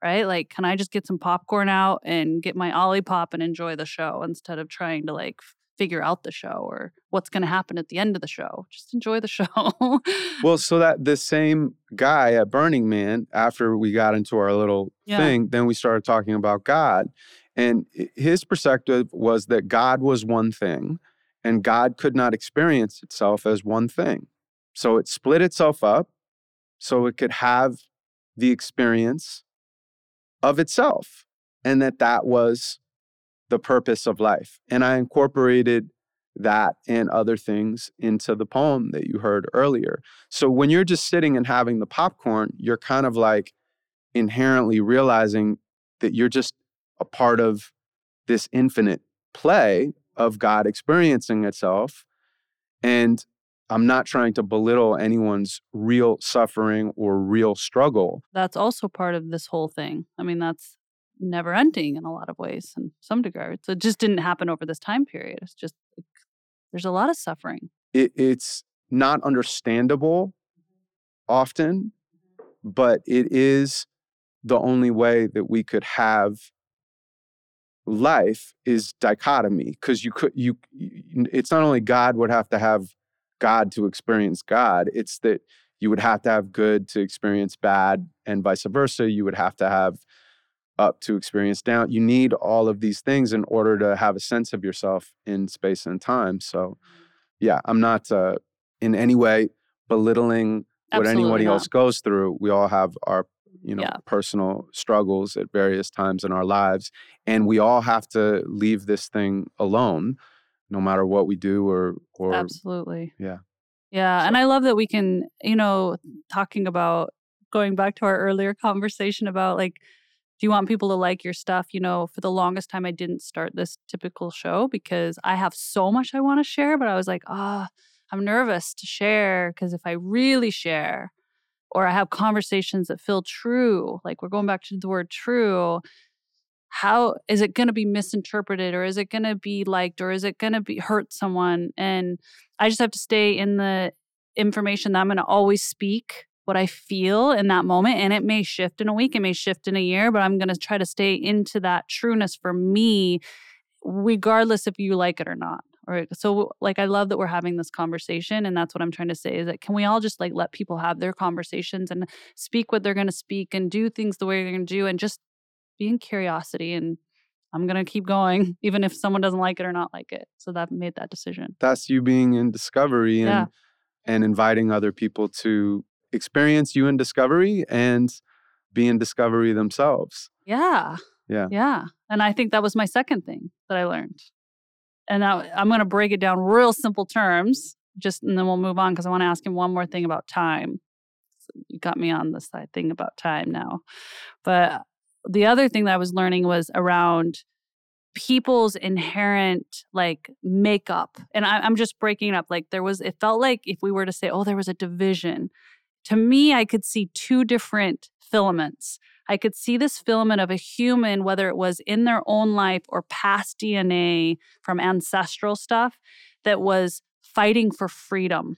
S2: Right? Like, can I just get some popcorn out and get my Olipop and enjoy the show instead of trying to like figure out the show or what's going to happen at the end of the show? Just enjoy the show.
S1: Well, so that the same guy at Burning Man, after we got into our little
S2: Yeah.
S1: thing, then we started talking about God. And eh, his perspective was that God was one thing and God could not experience itself as one thing. So it split itself up so it could have the experience of itself and that that was the purpose of life. And I incorporated that and other things into the poem that you heard earlier. So when you're just sitting and having the popcorn, you're kind of like inherently realizing that you're just a part of this infinite play of God experiencing itself. And I'm not trying to belittle anyone's real suffering or real struggle.
S2: That's also part of this whole thing. I mean, that's never ending in a lot of ways in some degree. So it just didn't happen over this time period. It's just there's a lot of suffering.
S1: It, it's not understandable often, but it is the only way that we could have life is dichotomy because you could you it's not only god would have to have god to experience god it's that you would have to have good to experience bad and vice versa you would have to have up to experience down. You need all of these things in order to have a sense of yourself in space and time so yeah i'm not uh, in any way belittling what
S2: Absolutely
S1: anybody
S2: not.
S1: else goes through. We all have our you know
S2: Yeah.
S1: personal struggles at various times in our lives and we all have to leave this thing alone no matter what we do or or
S2: Absolutely.
S1: yeah.
S2: Yeah. And I love that we can, you know, talking about going back to our earlier conversation about like, do you want people to like your stuff? You know, for the longest time, I didn't start this typical show because I have so much I want to share, but I was like, ah, I'm nervous to share because if I really share, or I have conversations that feel true, like we're going back to the word true, how is it going to be misinterpreted or is it going to be liked or is it going to be hurt someone? And i just have to stay in the information that i'm going to always speak what i feel in that moment and it may shift in a week it may shift in a year but i'm going to try to stay into that trueness for me regardless if you like it or not or so like i love that we're having this conversation and that's what i'm trying to say is that can we all just like let people have their conversations and speak what they're going to speak and do things the way they're going to do and just be in curiosity and I'm gonna keep going, even if someone doesn't like it or not like it. So that made that decision.
S1: that's you being in discovery and
S2: Yeah.
S1: and inviting other people to experience you in discovery and be in discovery themselves
S2: Yeah.
S1: Yeah.
S2: Yeah. And I think that was my second thing that I learned. And now I'm gonna break it down real simple terms, just and then we'll move on because I want to ask him one more thing about time. So you got me on this side thing about time now. But the other thing that I was learning was around people's inherent like makeup. And I, I'm just breaking it up. Like there was, it felt like if we were to say, oh, there was a division, to me, I could see two different filaments. I could see this filament of a human, whether it was in their own life or past DNA from ancestral stuff, that was fighting for freedom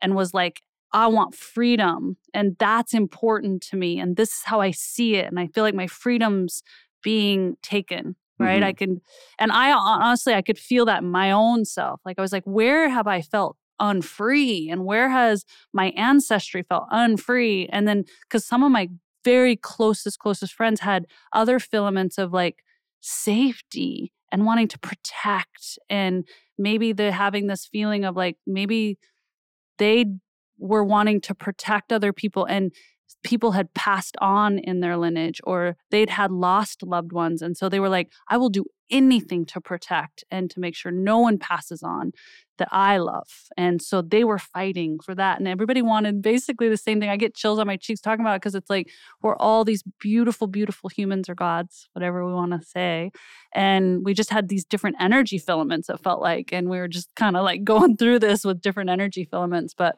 S2: and was like, I want freedom. And that's important to me. And this is how I see it. And I feel like my freedom's being taken. Right.
S1: Mhm.
S2: I can, and I honestly, I could feel that in my own self. Like I was like, where have I felt unfree? And where has my ancestry felt unfree? And then, because some of my very closest, closest friends had other filaments of like safety and wanting to protect. And maybe they're having this feeling of like, maybe they were wanting to protect other people and people had passed on in their lineage or they'd had lost loved ones and so they were like i will do anything to protect and to make sure no one passes on that i love and so they were fighting for that and everybody wanted basically the same thing. I get chills on my cheeks talking about it because it's like we're all these beautiful beautiful humans or gods whatever we want to say and we just had these different energy filaments it felt like and we were just kind of like going through this with different energy filaments but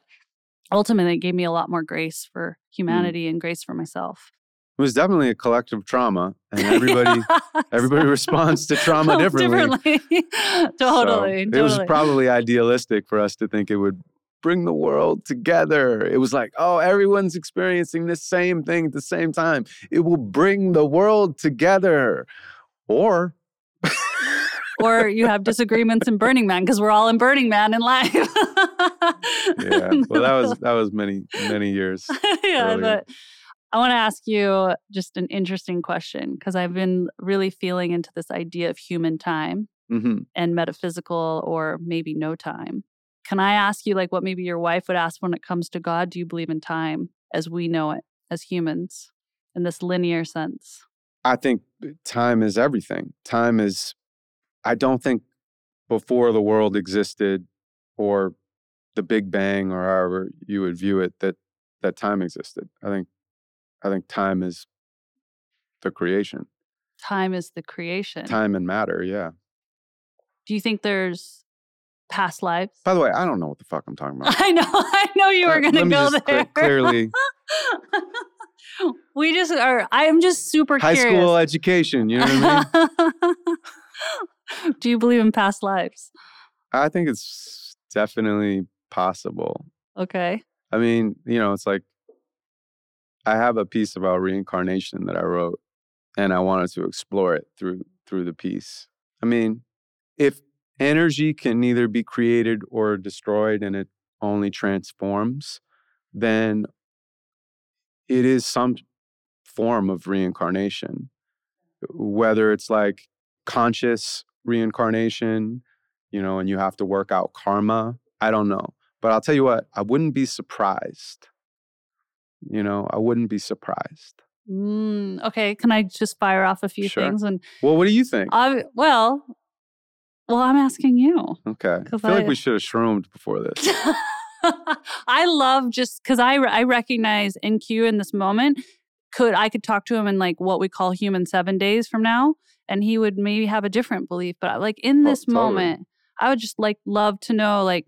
S2: ultimately it gave me a lot more grace for mm. humanity and grace for myself
S1: it was definitely a collective trauma and everybody everybody responds to trauma differently
S2: totally
S1: So
S2: totally
S1: it was probably idealistic for us to think it would bring the world together. It was like, oh, everyone's experiencing the same thing at the same time. It will bring the world together. Or
S2: or you have disagreements in burning man because we're all in burning man in life
S1: yeah, well that was that was many many years.
S2: yeah
S1: earlier.
S2: but i want to ask you just an interesting question because i've been really feeling into this idea of human time
S1: hmm
S2: and metaphysical or maybe no time. Can I ask you, like, what maybe your wife would ask when it comes to God? Do you believe in time as we know it as humans in this linear sense?
S1: I think time is everything. Time is I don't think before the world existed or the Big Bang or however you would view it that that time existed. I think I think time is the creation.
S2: Time is the creation.
S1: Time and matter, yeah.
S2: Do you think there's past lives?
S1: By the way, I don't know what the fuck I'm talking about.
S2: I know, I know you were
S1: Uh,
S2: going to go there.
S1: cle- clearly,
S2: we just are. I am just super
S1: high
S2: curious.
S1: school education. You know what I mean?
S2: Do you believe in past lives?
S1: I think it's definitely possible.
S2: Okay.
S1: I mean, you know, it's like I have a piece about reincarnation that I wrote and I wanted to explore it through through the piece. I mean, if energy can neither be created or destroyed and it only transforms, then it is some form of reincarnation. Whether it's like conscious reincarnation, you know, and you have to work out karma, I don't know. But I'll tell you what, I wouldn't be surprised. You know, I wouldn't be surprised.
S2: Mm, okay. Can I just fire off a few
S1: Sure.
S2: things? And
S1: Well, what do you think?
S2: I, well, well, I'm asking you.
S1: Okay. I feel like we should have shroomed before this.
S2: I love just because I I recognize In-Q in this moment. Could I could talk to him in like what we call human seven days from now, and he would maybe have a different belief. But like in
S1: Oh,
S2: this
S1: totally.
S2: moment, I would just like love to know like,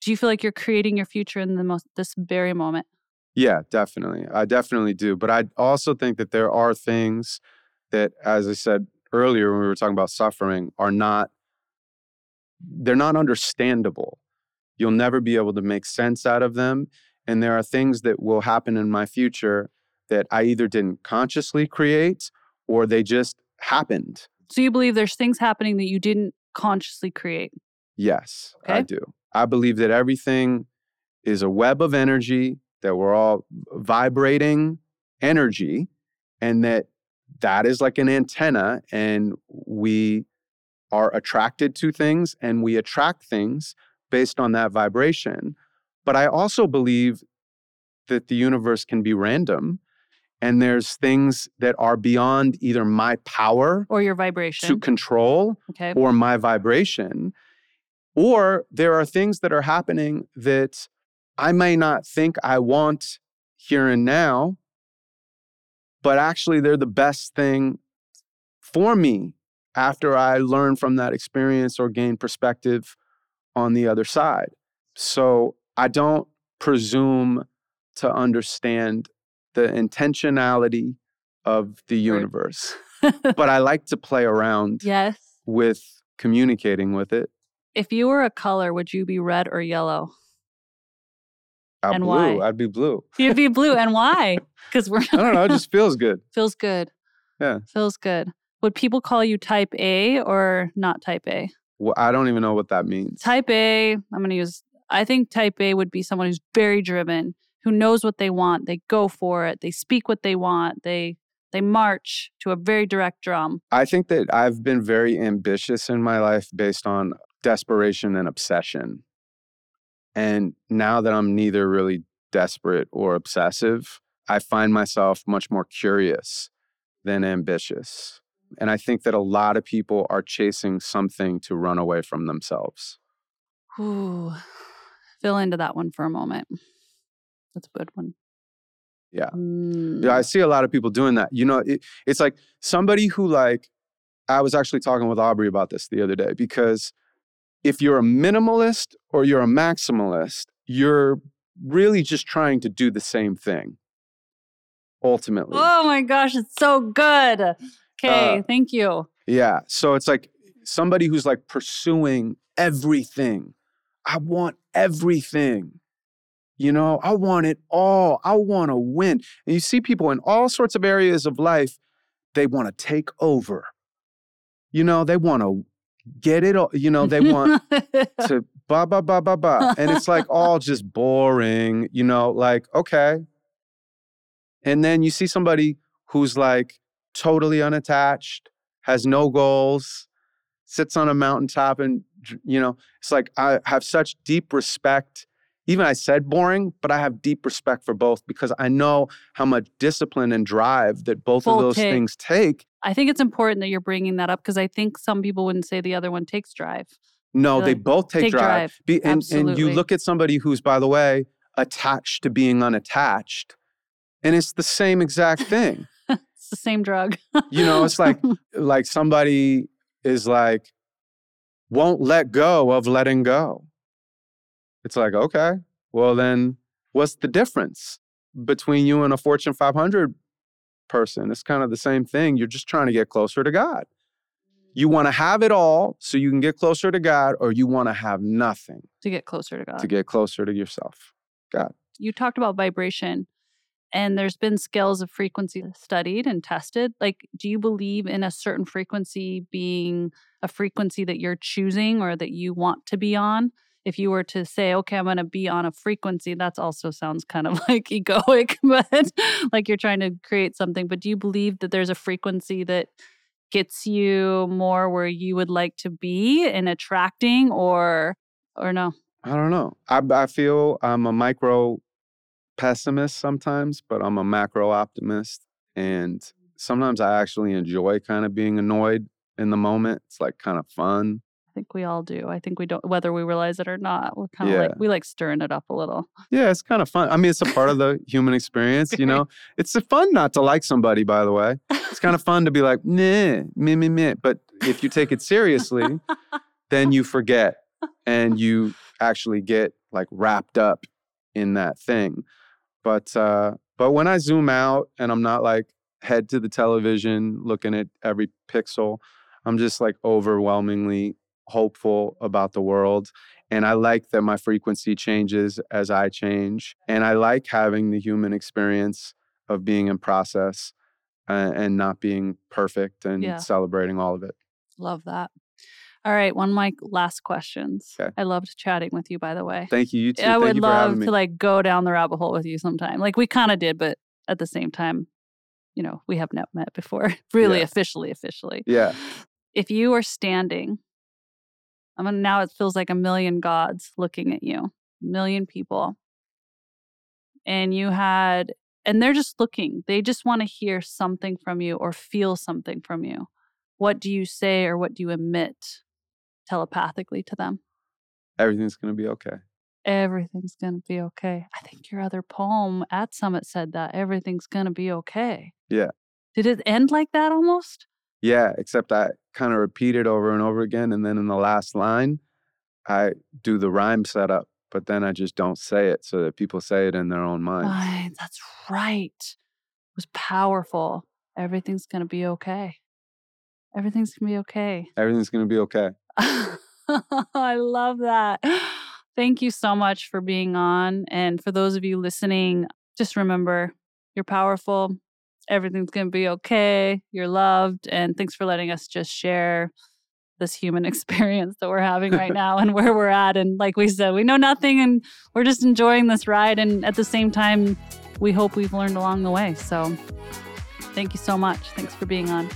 S2: do you feel like you're creating your future in the most this very moment?
S1: Yeah, definitely. I definitely do. But I also think that there are things that, as I said earlier when we were talking about suffering, are not, they're not understandable. You'll never be able to make sense out of them. And there are things that will happen in my future that I either didn't consciously create or they just happened.
S2: So you believe there's things happening that you didn't consciously create?
S1: Yes, I do. I believe that everything is a web of energy, that we're all vibrating energy, and that that is like an antenna, and we are attracted to things and we attract things based on that vibration. But I also believe that the universe can be random. And there's things that are beyond either my power
S2: Or your vibration to
S1: control
S2: okay.
S1: or my vibration. Or there are things that are happening that I may not think I want here and now, but actually they're the best thing for me after I learn from that experience or gain perspective on the other side. So I don't presume to understand the intentionality of the universe, but I like to play around
S2: yes.
S1: with communicating with it.
S2: If you were a color, would you be red or yellow?
S1: I'm
S2: And
S1: blue.
S2: why?
S1: I'd be blue.
S2: You'd be blue, and why? Because we're
S1: I don't know. It just feels good.
S2: feels good.
S1: Yeah.
S2: feels good. Would people call you Type A or not Type A?
S1: Well, I don't even know what that means.
S2: Type A. I'm going to use. I think Type A would be someone who's very driven, who knows what they want. They go for it. They speak what they want. They they march to a very direct drum.
S1: I think that I've been very ambitious in my life based on desperation and obsession. And now that I'm neither really desperate or obsessive, I find myself much more curious than ambitious. And I think that a lot of people are chasing something to run away from themselves.
S2: Ooh, fill into that one for a moment. That's a good one.
S1: Yeah.
S2: Mm.
S1: Yeah, I see a lot of people doing that. You know, it, it's like somebody who like I was actually talking with Aubrey about this the other day because if you're a minimalist or you're a maximalist, you're really just trying to do the same thing. Ultimately.
S2: Oh my gosh, it's so good. Okay,
S1: Uh,
S2: thank you.
S1: Yeah. So it's like somebody who's like pursuing everything. I want everything. You know, I want it all. I want to win. And you see people in all sorts of areas of life, they want to take over. You know, they want to get it all. You know, they want to blah, blah, blah, blah, blah. And it's like all just boring, you know, like, okay. And then you see somebody who's like totally unattached, has no goals, sits on a mountaintop, and, you know, it's like I have such deep respect. even I said boring, but I have deep respect for both because I know how much discipline and drive that both
S2: Both
S1: of those
S2: take.
S1: things take.
S2: I think it's important that you're bringing that up because I think some people wouldn't say the other one takes drive.
S1: No,
S2: They're
S1: they both take,
S2: take
S1: drive.
S2: drive.
S1: Be, and, and you look at somebody who's, by the way, attached to being unattached, and it's the same exact thing.
S2: It's the same drug.
S1: You know, it's like like somebody is like won't let go of letting go. It's like, okay, well then what's the difference between you and a Fortune 500 person? It's kind of the same thing. You're just trying to get closer to God. You want to have it all so you can get closer to God or you want to have nothing
S2: to get closer to God.
S1: to get closer to yourself. God.
S2: You talked about vibration and there's been scales of frequency studied and tested like do you believe in a certain frequency being a frequency that you're choosing or that you want to be on if you were to say okay i'm going to be on a frequency that's also sounds kind of like egoic but like you're trying to create something but do you believe that there's a frequency that gets you more where you would like to be in attracting or or no
S1: I don't know. I, I feel I'm a micro pessimist sometimes, but I'm a macro optimist. And sometimes I actually enjoy kind of being annoyed in the moment. It's like kind of fun.
S2: I think we all do. I think we don't, whether we realize it or not. We're kind of
S1: Yeah.
S2: like we like stirring it up a little.
S1: Yeah, it's kind of fun. I mean, it's a part of the human experience, you know? It's fun not to like somebody, by the way. It's kind of fun to be like, nah, meh, meh, meh. But if you take it seriously, then you forget and you actually get like wrapped up in that thing. But uh but when I zoom out and I'm not like head to the television looking at every pixel, I'm just like overwhelmingly hopeful about the world and I like that my frequency changes as I change and I like having the human experience of being in process uh, and not being perfect and
S2: Yeah.
S1: celebrating all of it.
S2: Love that. All right, one of my last questions.
S1: Okay.
S2: I loved chatting with you, by the way.
S1: Thank you. You too.
S2: I
S1: Thank
S2: would love to like go down the rabbit hole with you sometime. Like we kind of did, but at the same time, you know, we have not met before, really
S1: Yeah.
S2: officially, officially.
S1: yeah.
S2: If you are standing, I mean, now it feels like a million gods looking at you, a million people, and you had, and they're just looking. They just want to hear something from you or feel something from you. What do you say or what do you emit telepathically to them?
S1: Everything's going to be okay.
S2: everything's going to be okay. I think your other poem at Summit said that everything's going to be okay.
S1: Yeah.
S2: Did it end like that almost?
S1: Yeah, except I kind of repeat it over and over again. And then in the last line, I do the rhyme setup, but then I just don't say it so that people say it in their own mind.
S2: Right, that's right. It was powerful. Everything's going to be okay. Everything's going to be okay.
S1: Everything's going to be okay.
S2: I love that. Thank you so much for being on. And for those of you listening, just remember you're powerful. Everything's going to be okay. You're loved. And thanks for letting us just share this human experience that we're having right now and where we're at. And like we said, we know nothing and we're just enjoying this ride. And at the same time, we hope we've learned along the way. So thank you so much. Thanks for being on.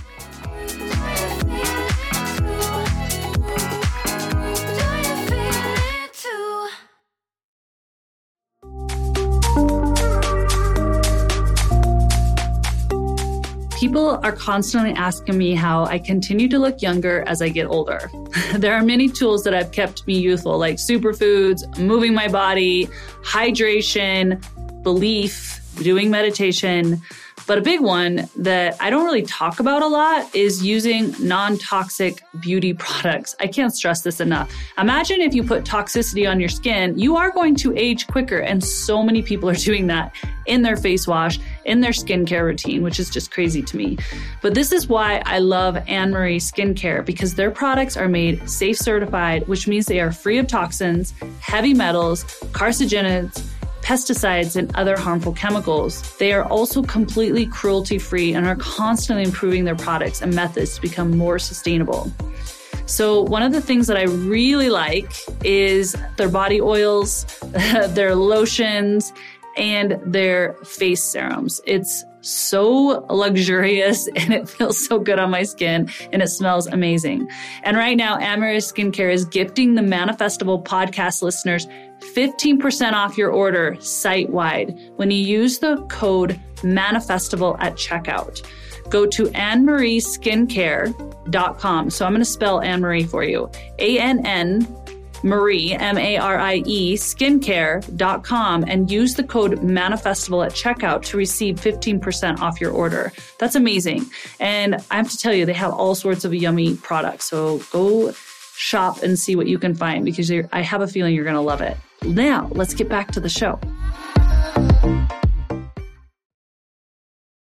S2: People are constantly asking me how I continue to look younger as I get older. there are many tools that have kept me youthful, like superfoods, moving my body, hydration, belief, doing meditation. But a big one that I don't really talk about a lot is using non toxic beauty products. I can't stress this enough. Imagine if you put toxicity on your skin, you are going to age quicker. And so many people are doing that in their face wash, in their skincare routine, which is just crazy to me. But this is why I love Anne Marie Skincare because their products are made safe certified, which means they are free of toxins, heavy metals, carcinogens pesticides, and other harmful chemicals. They are also completely cruelty free and are constantly improving their products and methods to become more sustainable. So, one of the things that I really like is their body oils, their lotions, and their face serums. It's so luxurious and it feels so good on my skin and it smells amazing. And right now, Anne-Marie Skincare is gifting the Manifestival podcast listeners 15% off your order site wide when you use the code manifestival at checkout. Go to AnneMarieSkincare.com. So I'm going to spell Anne Marie for you. A N N Marie, M A R I E, skincare.com and use the code manifestival at checkout to receive 15% off your order. That's amazing. And I have to tell you, they have all sorts of yummy products. So go shop and see what you can find because I have a feeling you're going to love it. Now, let's get back to the show.